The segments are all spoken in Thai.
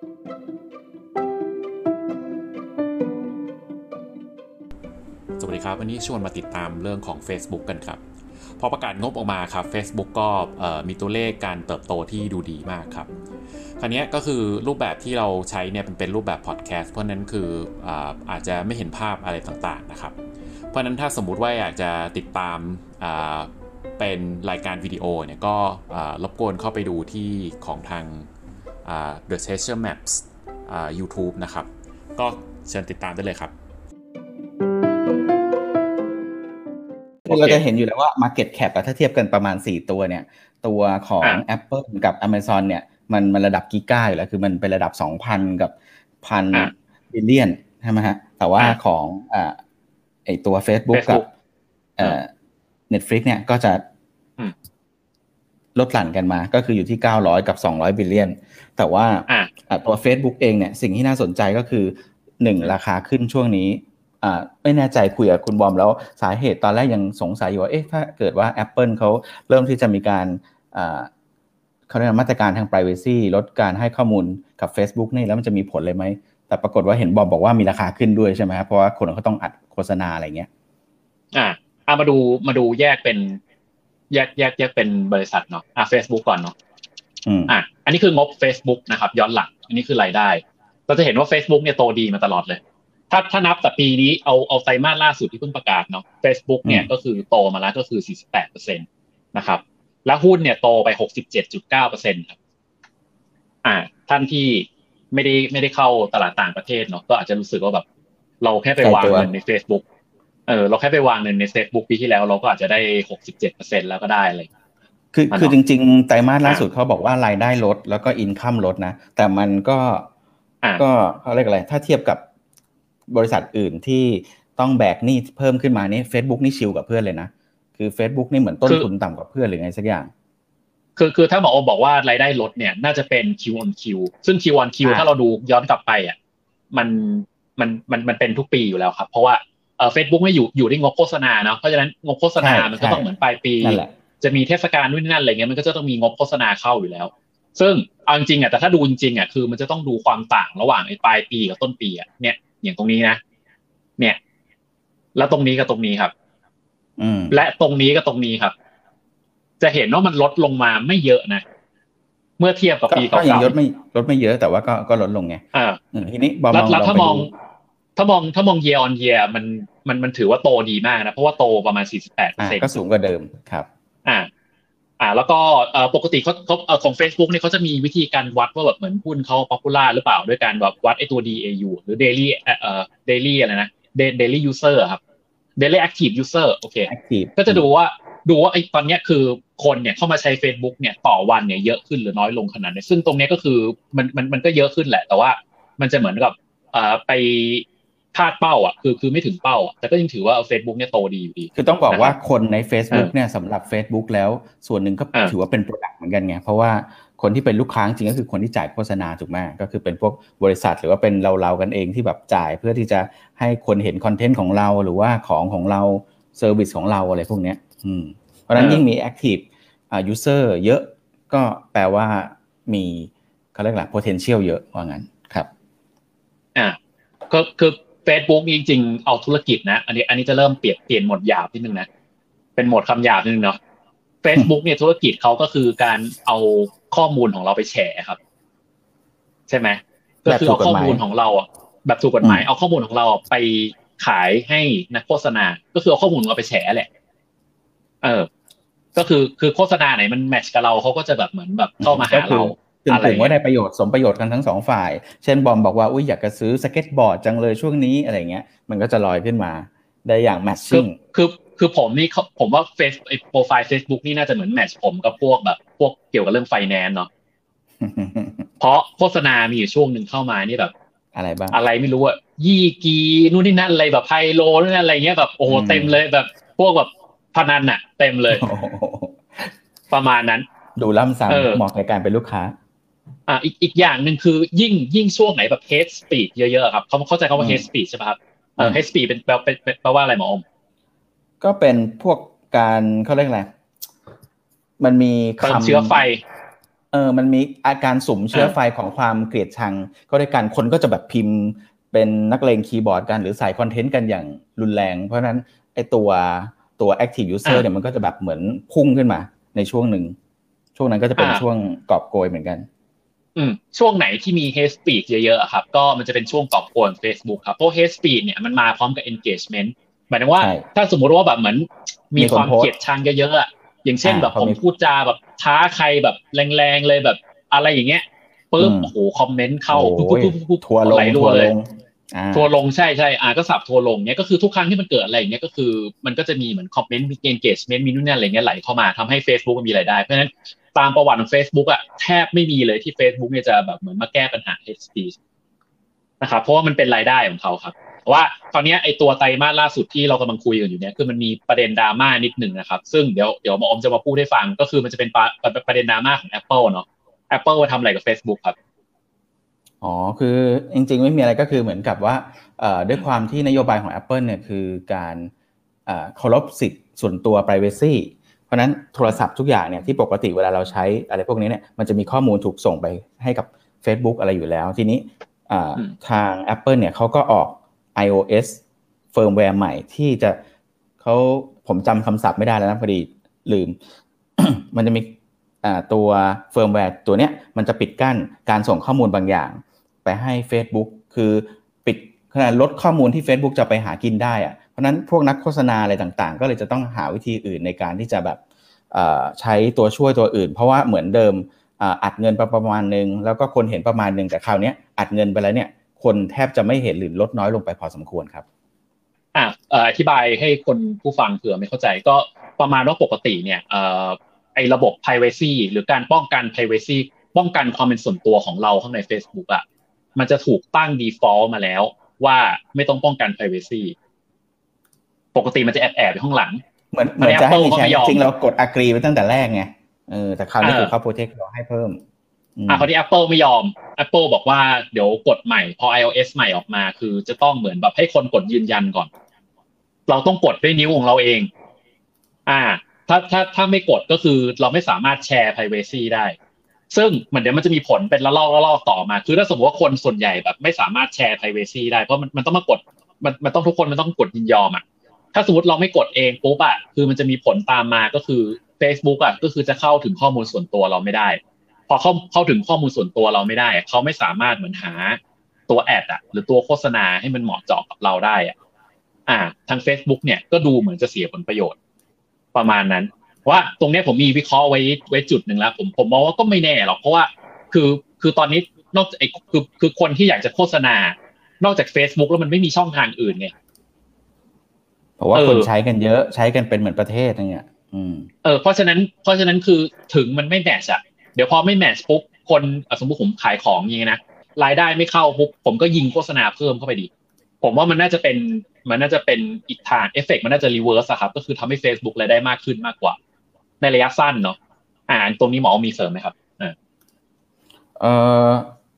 สวัสดีครับ วันนี้ชวนมาติดตามเรื่องของ Facebook กันครับ พอประกาศงบออกมาครับ Facebook ก็มีตัวเลขการเติบโตที่ดูดีมากครับคราวนี้ก็คือรูปแบบที่เราใช้เนี่ยเป็นรูปแบบพอดแคสต์เพราะนั้นคืออาอาจจะไม่เห็นภาพอะไรต่างๆนะครับ เพราะนั้นถ้าสมมุติว่าอยากจะติดตามเป็นรายการวิดีโอเนี่ยก็รบกวนเข้าไปดูที่ของทาง The Treasure Maps YouTube นะครับ ก็เชิญติดตามได้เลยครับเราจะเห็นอยู่แล้วว่า Market Cap ถ้าเทียบกันประมาณ 4 ตัวเนี่ย ตัวของ Apple กับ Amazon เนี่ย มันมันระดับกิก้าอยู่แล้ว คือมันเป็นระดับ 2,000 กับพันบิลเลียนใช่ไหมฮะ แต่ว่าของอ่าไอตัว Facebook กับเอ่อ Netflix เนี่ยก็จะ ลดหลั่นกันมา ก็คืออยู่ที่ 900 กับ 200 บิลเลียน แต่ว่าตัว Facebook เองเนี่ยสิ่งที่น่าสนใจก็คือหนึ่งราคาขึ้นช่วงนี้อ่าไม่แน่ใจคุยกับคุณบอมแล้วสาเหตุตอนแรกยังสงสัยอยู่ว่าเอ๊ะถ้าเกิดว่า Apple เขาเริ่มที่จะมีการอ่าเขาเรียกมาตรการทาง Privacy ลดการให้ข้อมูลกับ Facebook นี่แล้วมันจะมีผลเลยไหม แต่ปรากฏว่าเห็นบอมบอกว่ามีราคาขึ้นด้วยใช่ไหมครับเพราะว่าคนเขาต้องอัดโฆษณาอะไรเงี้ยอ่าเอามาดูมาดูแยกเป็น แยกแยกแยกเป็นบริษัทเนาะอ่า Facebook ก่อนเนาะอ่าอันนี้คืองบ Facebook นะครับย้อนหลัง อันนี้คือรายได้ เราจะเห็นว่า Facebook เนี่ยโตดีมาตลอดเลย ถ้าถ้านับแต่ปีนี้เอาเอาไตรมาสล่าสุดที่เพิ่งประกาศเนาะ Facebook เนี่ยก็คือโตมาแล้วก็คือ 48เปอร์เซ็นตนะครับ แล้วหุ้นเนี่ยโตไป 67.9เปอร์เซ็นต์ครับอ่าท่านที่ไม่ได้ไม่ได้เข้าตลาดต่างประเทศเนาะก็อาจจะรู้สึกว่าแบบ เราแค่ไปวางเงินใน Facebook เออเราแค่ไปวางเงินใน Facebook ปีที่แล้วเราก็อาจจะได้67เปอร์เซ็นแล้วก็ได้เลยคือคือจริง ๆ ไตรมาสล่าสุดเขาบอกว่ารายได้ลด แล้วก็อินคัมลดนะ แต่มันก็ก็เขาเรียกอะไร ถ้าเทียบกับบริษัทอื่นที่ต้องแบกหนี้เพิ่มขึ้นมานี่ Facebook นี่ชิลกับเพื่อนเลยนะ คือ Facebook นี่เหมือนต้นทุนต่ำกว่าเพื่อนหรือไงสักอย่าง คือคือถ้าหมอบอกว่ารายได้ลดเนี่ย น่าจะเป็น Q on Q ซึ่ง Q on Q ถ้าเราดูย้อนกลับไปอะมันมันมันมันเป็นทุกปีอยู่แล้วครับ เพราะว่า เอ่อเฟซบุ๊กไม่อยู่อยู่ที่งบโฆษณาเนาะเพราะฉะนั้นงบโฆษณามันก็ต้องเหมือนปลายปีจะมีเทศกาลนู่นนั่นอะไรเงี้ยมันก็จะต้องมีงบโฆษณาเข้าอยู่แล้ว ซึ่งเอาจริงอะแต่ถ้าดูจริงอะคือมันจะต้องดูความต่างระหว่างไอ้ปลายปีกับต้นปีอะเนี่ย อย่างตรงนี้นะเนี่ย แล้วตรงนี้กับตรงนี้ครับอืมและตรงนี้กับตรงนี้ครับ จะเห็นว่ามันลดลงมาไม่เยอะนะเมื่อเทียบกับปีเก่าๆลดไม่ลดไม่เยอะแต่ว่าก็ก็ลดลงไงอ่าทีนี้บอมแล้วถ้ามอง ถ้ามองถ้ามอง year on year มันมันมันถือว่าโตดีมากนะ เพราะว่าโตประมาณ 48เปอร์เซ็นต์ก็สูงกว่าเดิมครับ อ่า อ่า แล้วก็เอ่อปกติเขาเขาของ Facebook เนี่ยเขาจะมีวิธีการวัดว่าแบบเหมือนหุ้นเขา popular หรือเปล่าด้วยการแบบวัดไอตัว DAU หรือ daily เอ่อ daily อะไรนะ daily user ครับ daily active user โอเค ก็จะดูว่าดูว่าไอ้ตอนนี้คือคนเนี่ยเข้ามาใช้ Facebook เนี่ยต่อวันเนี่ยเยอะขึ้นหรือน้อยลงขนาดไหนซึ่งตรงนี้ก็คือมันมันมันก็เยอะขึ้นแหละ แต่ว่ามันจะเหมือนกับอ่าไป คาดเป้าอะคือคือไม่ถึงเป้าอะแต่ก็ยังถือว่าเฟซบุ๊กเนี่ยโตดีอยู่ดี คือต้องบอกว่าคนใน Facebook เนี่ยสำหรับ Facebook แล้วส่วนหนึ่งก็ถือว่าเป็นโปรดักต์เหมือนกันไงเพราะว่าคนที่เป็นลูกค้าจริงก็คือคนที่จ่ายโฆษณาถูกไหมก็คือเป็นพวกบริษัทหรือว่าเป็นเราเรากันเองที่แบบจ่ายเพื่อที่จะให้คนเห็นคอนเทนต์ของเราหรือว่าของของเราเซอร์วิสของเราอะไรพวกนี้อืมเพราะนั้นยิ่งมี active อ่า user เยอะก็แปลว่ามีเขาเรียกอะไร potential เยอะว่างั้นครับอ่าก็คือ Facebook จริงๆเอาธุรกิจนะ อันนี้อันนี้จะเริ่มเปลี่ยนเปลี่ยนหมดหยาบนิดนึงนะ เป็นหมดคำหยาบนิดนึงเนาะ Facebook เนี่ยธุรกิจเขาก็คือการเอาข้อมูลของเราไปแชร์ครับ ใช่ไหมก็คือเอาข้อมูลของเราอะแบบถูกกฎหมายเอาข้อมูลของเราไปขายให้นักโฆษณา ก็คือเอาข้อมูลเราไปแชร์แหละ เออ ก็คือคือโฆษณาไหนมัน match กับเราเขาก็จะแบบเหมือนแบบเข้ามาหาเรา ถึงถึงว่าได้ประโยชน์สมประโยชน์กันทั้งสองฝ่าย เช่นบอมบอกว่าอุ้ยอยากจะซื้อสเก็ตบอร์ดจังเลยช่วงนี้อะไรเงี้ย มันก็จะลอยขึ้นมาได้อย่าง matching คือคือผมนี่ผมว่าเฟซ profile Facebook นี่น่าจะเหมือน match ผมกับพวกแบบ พวกเกี่ยวกับเรื่องไฟแนนซ์เนาะเพราะโฆษณามีอยู่ช่วงหนึ่งเข้ามานี่แบบ อะไรบ้าง อะไรไม่รู้อะยี่กีนู่นนี่นั่นอะไรแบบไฮโลนู่นนั่นอะไรเงี้ยแบบโอ้โหเต็มเลยแบบพวกแบบพนันอะเต็มเลย ประมาณนั้น ดูล่ำซ้ำเหมาะในการเป็นลูกค้า อ่าอีกอีกอย่างหนึ่งคือยิ่งยิ่งช่วงไหนแบบ hate speech เยอะๆครับเขาเข้าใจคำว่า hate speech ใช่ไหมครับ hate speech เป็นแปลเป็นแปลว่าอะไรหมออมก็เป็นพวกการเขาเรียกอะไรมันมีคำเชื้อไฟ เออ มันมีอาการสุ่มเชื้อไฟของความเกลียดชัง ก็ได้กันคนก็จะแบบพิมพ์ เป็นนักเลงคีย์บอร์ดกันหรือใส่คอนเทนต์กันอย่างรุนแรง เพราะนั้นไอตัวตัว active user เนี่ยมันก็จะแบบเหมือนพุ่งขึ้นมาในช่วงหนึ่ง ช่วงนั้นก็จะเป็นช่วงกอบโกยเหมือนกัน อืมช่วงไหนที่มี hate speech เยอะๆครับ ก็มันจะเป็นช่วงกอบโกย Facebook ครับเพราะ hate speech เนี่ยมันมาพร้อมกับ engagement หมายถึงว่าถ้าสมมติว่าแบบเหมือนมีความเกลียดชังเยอะๆอย่างเช่นแบบผมพูดจาแบบท้าใครแบบแรงๆเลยแบบอะไรอย่างเงี้ยปึ๊บโอ้โหคอมเมนต์เข้าปุ๊บปุ๊บปุ๊บปุ๊บทัวลงทัวลงทัวลงใช่ใช่อ่าก็สับทัวลงเนี้ยก็คือทุกครั้งที่มันเกิดอะไรอย่างเงี้ยก็คือมันก็จะมีเหมือนคอมเมนต์มีเกนเกจเมนต์มีนู่นนี่อะไรเงี้ยไหลเข้ามาทำให้ Facebook มันมีรายได้ เพราะฉะนั้น ตามประวัติของ Facebook อะแทบไม่มีเลยที่ Facebook เนี่ยจะแบบเหมือนมาแก้ปัญหา hate speech นะครับเพราะว่ามันเป็นรายได้ของเขาครับว่าตอนนี้ไอตัวไตรมาสล่าสุดที่เรากำลังคุยกันอยู่เนี่ยคือมันมีประเด็นดราม่านิดหนึ่งนะครับ ซึ่งเดี๋ยวเดี๋ยวหมออมจะมาพูดให้ฟัง ก็คือมันจะเป็นประเด็นดราม่าของ Apple เนาะ Apple มาทำอะไรกับ Facebook ครับอ๋อคือจริงๆ ไม่มีอะไรก็คือเหมือนกับว่าด้วยความที่นโยบายของ Apple เนี่ยคือการเคารพสิทธิ์ส่วนตัว Privacy ราะนั้นโทรศัพท์ทุกอย่างเนี่ยที่ปกติเวลาเราใช้อะไรพวกนี้เนี่ยมันจะมีข้อมูลถูกส่งไปให้กับ Facebook อะไรอยู่แล้ว ทีนี้ทาง Apple เนี่ยเขาก็ออก iOS firmware ใหม่ที่จะเขาผมจำคำศัพท์ไม่ได้แล้วนะพอดีลืม มันจะมีตัวเฟิร์มแวร์ตัวเนี้ยมันจะปิดกั้นการส่งข้อมูลบางอย่าง ไปให้ Facebook คือปิดขนาดลดข้อมูลที่ Facebook จะไปหากินได้อะเพ ราะนั้นพวกนักโฆษณาอะไรต่างๆ ก็เลยจะต้องหาวิธีอื่นในการที่จะแบบใช้ตัวช่วยตัวอื่น เพราะว่าเหมือนเดิมอัดเงินไปประมาณนึง แล้วก็คนเห็นประมาณนึงแต่คราวนี้อัดเงินไปแล้วเนี่ยคนแทบจะไม่เห็นหรือลดน้อยลงไปพอสมควรครับอ่าอธิบายให้คนผู้ฟังเผื่อไม่เข้าใจก็ประมาณว่าปกติเนี่ยไอ้ระบบ privacy หรือการป้องกัน privacy ป้องกันความเป็นส่วนตัวของเราข้างใน Facebook อะมันจะถูกตั้ง default มาแล้วว่าไม่ต้องป้องกัน privacy ปกติมันจะแอบแอบอยู่ข้างหลัง เหมือนเหมือนจะให้มีแชร์จริงเรากด agree ไปตั้งแต่แรกไงเออแต่คราวนี้คือเขา protect เราให้เพิ่มอ่าคราวนี้ Apple ไม่ยอม Apple บอกว่าเดี๋ยวกดใหม่พอ iOS ใหม่ออกมา คือจะต้องเหมือนแบบให้คนกดยืนยันก่อน เราต้องกดด้วยนิ้วของเราเอง อ่า ถ้าถ้าถ้าไม่กดก็คือเราไม่สามารถแชร์ privacy ได้ ซึ่งเหมือนเดี๋ยวมันจะมีผลเป็นละลอกละลอกต่อมา คือถ้าสมมติว่าคนส่วนใหญ่แบบ ไม่สามารถแชร์ privacy ได้เพราะมันมันต้องมากด มันมันต้องทุกคนมันต้องกดยินยอมอะ ถ้าสมมติเราไม่กดเองปุ๊บอะคือมันจะมีผลตามมาก็คือ Facebook อะก็คือจะเข้าถึงข้อมูลส่วนตัวเราไม่ได้ พอเข้าเข้าถึงข้อมูลส่วนตัวเราไม่ได้ เขาไม่สามารถเหมือนหาตัวแอดอะหรือตัวโฆษณาให้มันเหมาะเจาะกับเราได้อะอ่า ทาง Facebook เนี่ยก็ดูเหมือนจะเสียผลประโยชน์ ประมาณนั้นว่าตรงนี้ผมมีวิเคราะห์ไว้ไว้จุดหนึ่งแล้ว ผมผมมองว่าก็ไม่แน่หรอกเพราะว่าคือคือตอนนี้นอกจากไอ้คือคือคนที่อยากจะโฆษณา นอกจาก Facebook แล้วมันไม่มีช่องทางอื่นไง เพราะว่าคนใช้กันเยอะใช้กันเป็นเหมือนประเทศอย่างเงี้ยอืมเออเพราะฉะนั้นเพราะฉะนั้นคือถึงมันไม่ match อะเดี๋ยวพอไม่ match ปุ๊บคนสมมติผมขายของอย่างเงี้ยนะรายได้ไม่เข้าปุ๊บผมก็ยิงโฆษณาเพิ่มเข้าไปดี ผมว่ามันน่าจะเป็นมันน่าจะเป็นอีกทางเอฟเฟกมันน่าจะ reverse ครับ ก็คือทำให้ Facebook รายได้มากขึ้นมากกว่า ในระยะสั้นเนาะอ่าตรงนี้บอมมีเสริมไหมครับเอ่อ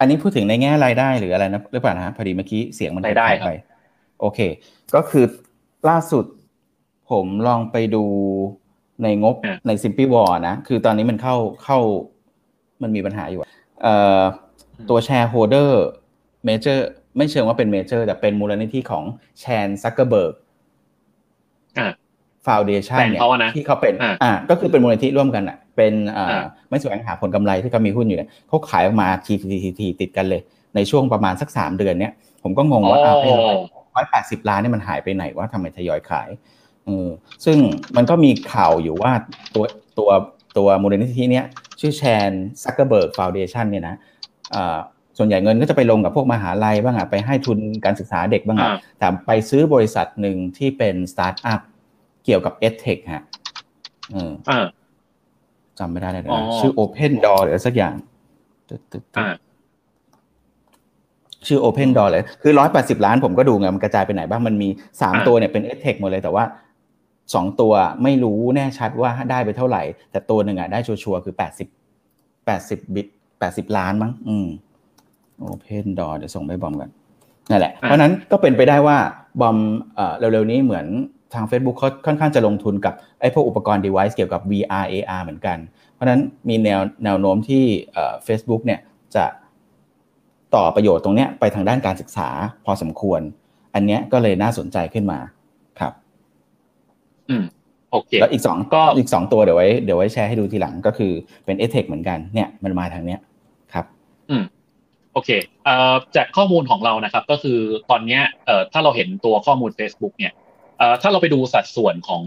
อันนี้พูดถึงในแง่รายได้หรืออะไรนะหรือเปล่านะพอดีเมื่อกี้เสียงมันรายได้ไปโอเค ก็คือ ล่าสุดผมลองไปดูในงบใน Simply Wall นะ คือตอนนี้มันเข้าเข้ามันมีปัญหาอยู่เอ่อตัว shareholder major ไม่เชิงว่าเป็น major แต่เป็นมูลนิธิของ Chan Zuckerberg Foundation เนี่ยที่เขาเป็นอ่าก็คือเป็นมูลนิธิร่วมกันอะ เป็นอ่าไม่แสวงหาผลกำไรที่เขามีหุ้นอยู่เนี่ยเขาขายออกมาทีทีทีทีติดกันเลย ในช่วงประมาณสักสามเดือนเนี้ยผมก็งงว่าอ้าว ร้อยแปดสิบล้านนี่มันหายไปไหนว่าทำไมทยอยขายเออซึ่งมันก็มีข่าวอยู่ว่าตัวตัวตัวมูลนิธิเนี้ยชื่อ Chan Zuckerberg Foundation เนี่ยนะส่วนใหญ่เงินก็จะไปลงกับพวกมหาลัยบ้างอะไปให้ทุนการศึกษาเด็กบ้างอะแต่ไปซื้อบริษัทหนึ่งที่เป็นสตาร์ทอัพเกี่ยวกับเอสเทคฮะจำไม่ได้เลยนะชื่อ Open Door หรือสักอย่าง ชื่อ Open Door เลย คือร้อยแปดสิบล้านผมก็ดูไงมันกระจายไปไหนบ้าง มันมีสามตัวเนี่ยเป็นเอสเทคหมดเลยแต่ว่าสองตัวไม่รู้แน่ชัดว่าได้ไปเท่าไหร่ แต่ตัวหนึ่งอะได้ชัวร์คือแปดสิบแปดสิบบิตแปดสิบล้านมั้งอืม Open Door เดี๋ยวส่งไปบอมกันนั่นแหละ เพราะนั้นก็เป็นไปได้ว่าบอมเอ่อเร็วๆนี้เหมือนทาง Facebook เขาค่อนข้างจะลงทุนกับไอ้พวกอุปกรณ์ device เกี่ยวกับ VR AR เหมือนกัน เพราะนั้นมีแนวแนวโน้มที่เฟซบุ๊กเนี่ยจะ ต่อประโยชน์ตรงเนี้ยไปทางด้านการศึกษาพอสมควร อันเนี้ยก็เลยน่าสนใจขึ้นมาครับ อืมโอเคแล้วอีกสองก็อีกสองตัวเดี๋ยวไว้เดี๋ยวไว้แชร์ให้ดูทีหลังก็คือเป็น EdTech เหมือนกันเนี่ยมันมาทางเนี้ยครับ อืมโอเคเอ่อจากข้อมูลของเรานะครับ ก็คือตอนเนี้ยเอ่อถ้าเราเห็นตัวข้อมูล Facebook เนี่ยเอ่อถ้าเราไปดูสัดส่วนของ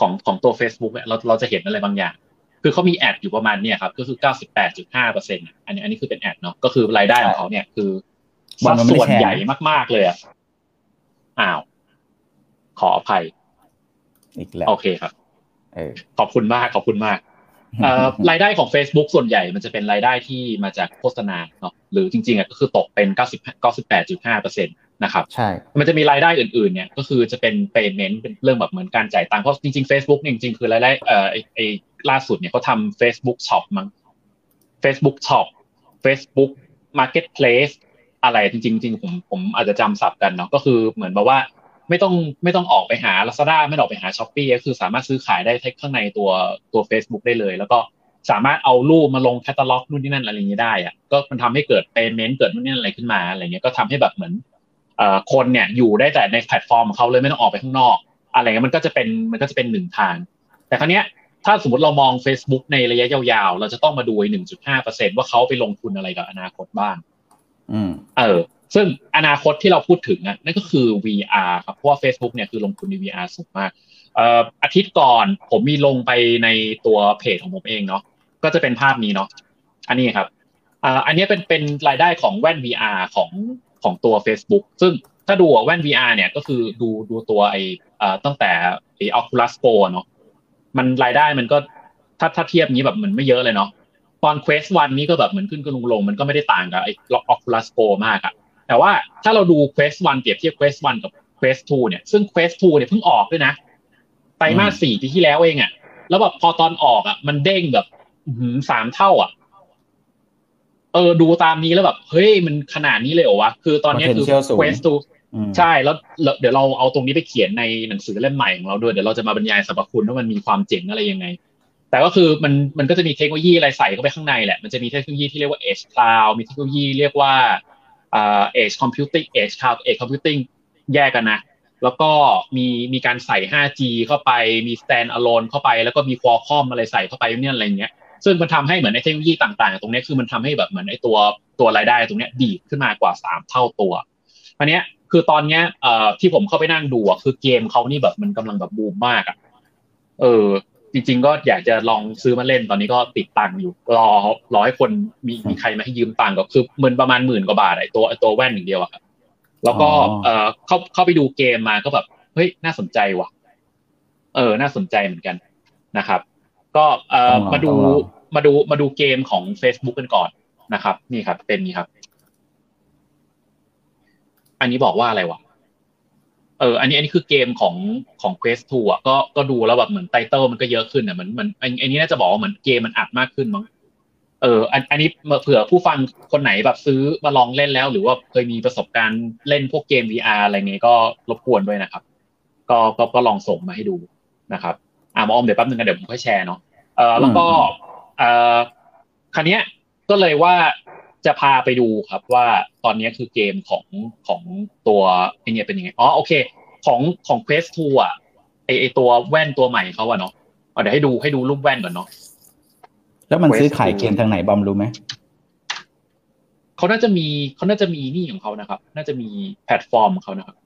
ของของตัว Facebook เนี่ยเราเราจะเห็นอะไรบางอย่าง คือเขามี ad อยู่ประมาณเนี่ยครับก็คือ98.5เปอร์เซ็นต์อันนี้อันนี้คือเป็น ad เนาะก็คือรายได้ของเขาเนี่ยคือสัดส่วนใหญ่มากๆเลยอะอ้าว ขออภัย อีกแล้วโอเคครับขอบคุณมากขอบคุณมากรายได้ของ Facebook ส่วนใหญ่มันจะเป็นรายได้ที่มาจากโฆษณาเนาะหรือจริงๆอะก็คือตกเป็น 90 98.5เปอร์เซ็นต์นะครับใช่ มันจะมีรายได้อื่นๆเนี่ยก็คือจะเป็น payment เป็นเรื่องแบบเหมือนการจ่ายตังค์เพราะจริงๆ Facebook เนี่ยจริงๆ คือรายได้เอ่อไอ ล่าสุดเนี่ยเขาทำ Facebook Shop มั้ง Facebook Shop Facebook Marketplace อะไรจริงๆจริงผมผมอาจจะจำสับกันเนาะก็คือเหมือนแบบว่าไม่ต้องไม่ต้องออกไปหา Lazada ไม่ต้องออกไปหา s h อ p e e ก็คือสามารถซื้อขายได้ข้างในตัวตัว Facebook ได้เลย แล้วก็สามารถเอารูปมาลงแคตตาล็อกนู่นนี่นั่นอะไรอย่างนี้ได้อะก็มันทำให้เกิด payment เกิดนู่นนี่อะไรขึ้นมาอะไรเงี้ยก็ทำให้แบบเหมือนเอ่อคนเนี่ยอยู่ได้แต่ในแพลตฟอร์มของเขาเลยไม่ต้องออกไปข้างนอก อะไรเงี้ยมันก็จะเป็นมันก็จะเป็นหนึ่งทาง แต่ครั้งนี้ย ถ้าสมมติเรามอง Facebook ในระยะยาวๆ เราจะต้องมาดูหนึ่งจุดห้าเปอร์เซ็นว่าเขาไปลงทุนอะไรกับอนาคตบ้างอืมเออ ซึ่งอนาคตที่เราพูดถึงอะนั่นก็คือ VR ครับ เพราะว่า Facebook เนี่ยคือลงทุนใน VR สูงมากเอ่ออาทิตย์ก่อนผมมีลงไปในตัวเพจของผมเองเนาะ ก็จะเป็นภาพนี้เนาะ อันนี้ครับอ่าอันนี้เป็นเป็นรายได้ของแว่น VR ของของตัว Facebook ซึ่งถ้าดูแว่น VR เนี่ยก็คือดูดูตัวไอ้อ่าตั้งแต่ไอ้ Oculus Go เนาะ มันรายได้มันก็ถ้าถ้าเทียบนี้แบบมันไม่เยอะเลยเนาะตอน Quest 1นี้ก็แบบเหมือนขึ้นขึ้นลงลงมันก็ไม่ได้ต่างกับไอ้ Oculus Go มากอะแต่ว่าถ้าเราดู Quest 1เปรียบเทียบ Quest 1กับ Quest 2เนี่ยซึ่ง Quest 2เนี่ยเพิ่งออกด้วยนะไตรมาสสี่ปีที่แล้วเองอะแล้วแบบพอตอนออกอะมันเด้งแบบสามเท่าอะเออดูตามนี้แล้วแบบ เฮ้ยมันขนาดนี้เลยเหรอวะ คือตอนนี้คือ Quest 2 ใช่แล้วเดี๋ยวเราเอาตรงนี้ไปเขียนในหนังสือเล่มใหม่ของเราด้วยเดี๋ยวเราจะมาบรรยายสรรพคุณว่ามันมีความเจ๋งอะไรยังไง แต่ก็คือมันมันก็จะมีเทคโนโลยีอะไรใส่เข้าไปข้างในแหละมันจะมีเทคโนโลยีที่เรียกว่า Edge Cloud มีเทคโนโลยีเรียกว่าอ่า edge computing edge cloud edge computing แยกกันนะ แล้วก็มีมีการใส่ 5G เข้าไปมี stand alone เข้าไปแล้วก็มี Qualcomm อะไรใส่เข้าไปเนี่ยอะไรเงี้ยซึ่งมันทำให้เหมือนในเทคโนโลยีต่างๆ ตรงนี้คือมันทำให้แบบเหมือนไอ้ตัวตัวรายได้ตรงนี้ดีขึ้นมากว่า 3 เท่าตัวอันเนี้ย คือตอนเนี้ยเอ่อที่ผมเข้าไปนั่งดูอะคือเกมเขานี่แบบมันกำลังแบบบูมมากอะเออ จริง ๆ ก็อยากจะลองซื้อมาเล่นตอนนี้ก็ติดตังค์อยู่รอรอให้คนมีมีใครมาให้ยืมตังค์ก็คือเงินประมาณหมื่นกว่าบาทไอ้ตัวตัวแว่นอย่างเดียวอะครับแล้วก็เออเข้าเข้าไปดูเกมมาก็แบบเฮ้ยน่าสนใจว่ะ เออ น่าสนใจเหมือนกันนะครับ ก็เออมาดูมาดูมาดูเกมของ Facebook กันก่อนนะครับ นี่ครับ เป็นนี้ครับ อันนี้บอกว่าอะไรวะเอออันนี้อันนี้คือเกมของของ Quest 2อะก็ก็ดูแล้วแบบเหมือนไตเติลมันก็เยอะขึ้นอะเหมือนมันอันนี้น่าจะบอกว่าเหมือนเกมมันอัดมากขึ้นมั้งเอออันอันนี้เผื่อผู้ฟังคนไหนแบบซื้อมาลองเล่นแล้ว หรือว่าเคยมีประสบการณ์เล่นพวกเกม VR อะไรเงี้ยก็รบกวนด้วยนะครับ ก็ก็ก็ลองส่งมาให้ดูนะครับอ่ามาอมเดี๋ยวแป๊บนึงกันเดี๋ยวผมค่อยแชร์เนาะเออแล้วก็เออคันนี้ยก็เลยว่า จะพาไปดูครับว่าตอนนี้คือเกมของของตัวไอเนี่ยเป็นยังไงอ๋อโอเค ของของ Quest 2อะไอไอตัวแว่นตัวใหม่เขาอะเนาะเดี๋ยวให้ดูให้ดูรูปแว่นก่อนเนาะแล้วมันซื้อขายเกมทางไหนบอมรู้ไหมเขาน่าจะมีเขาน่าจะมีนี่ของเขานะครับ น่าจะมีแพลตฟอร์มของเขานะครับ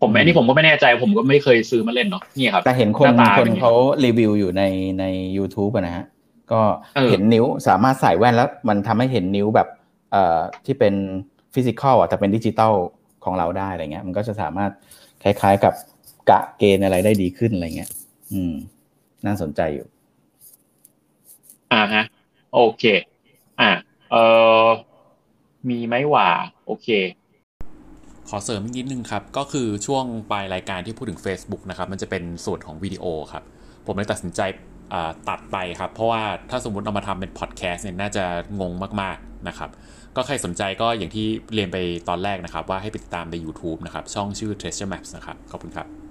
ผมอันนี้ผมก็ไม่แน่ใจ ผมก็ไม่เคยซื้อมาเล่นเนาะนี่ครับแต่เห็นคนคนเขารีวิวอยู่ในใน YouTube นะฮะก็เห็นนิ้วสามารถใส่แว่นแล้ว มันทำให้เห็นนิ้วแบบเอ่อ ที่เป็นฟิสิกอลอะแต่เป็นดิจิตอลของเราได้อะไรเงี้ย มันก็จะสามารถคล้ายๆกับกะเกณฑ์อะไรได้ดีขึ้นอะไรเงี้ย อืม น่าสนใจอยู่ อ่าฮะ โอเค อ่าเอ่อมีไหมว่า โอเค ขอเสริมนิดนึงครับ ก็คือช่วงปลายรายการที่พูดถึง Facebook นะครับ มันจะเป็นส่วนของวิดีโอครับ ผมเลยตัดสินใจตัดไปครับ เพราะว่าถ้าสมมติเอามาทำเป็นพอดแคสต์เนี่ยน่าจะงงมาก ๆ นะครับ ก็ใครสนใจก็อย่างที่เรียนไปตอนแรกนะครับ ว่าให้ติดตามใน YouTube นะครับ ช่องชื่อ Treasure Maps นะครับ ขอบคุณครับ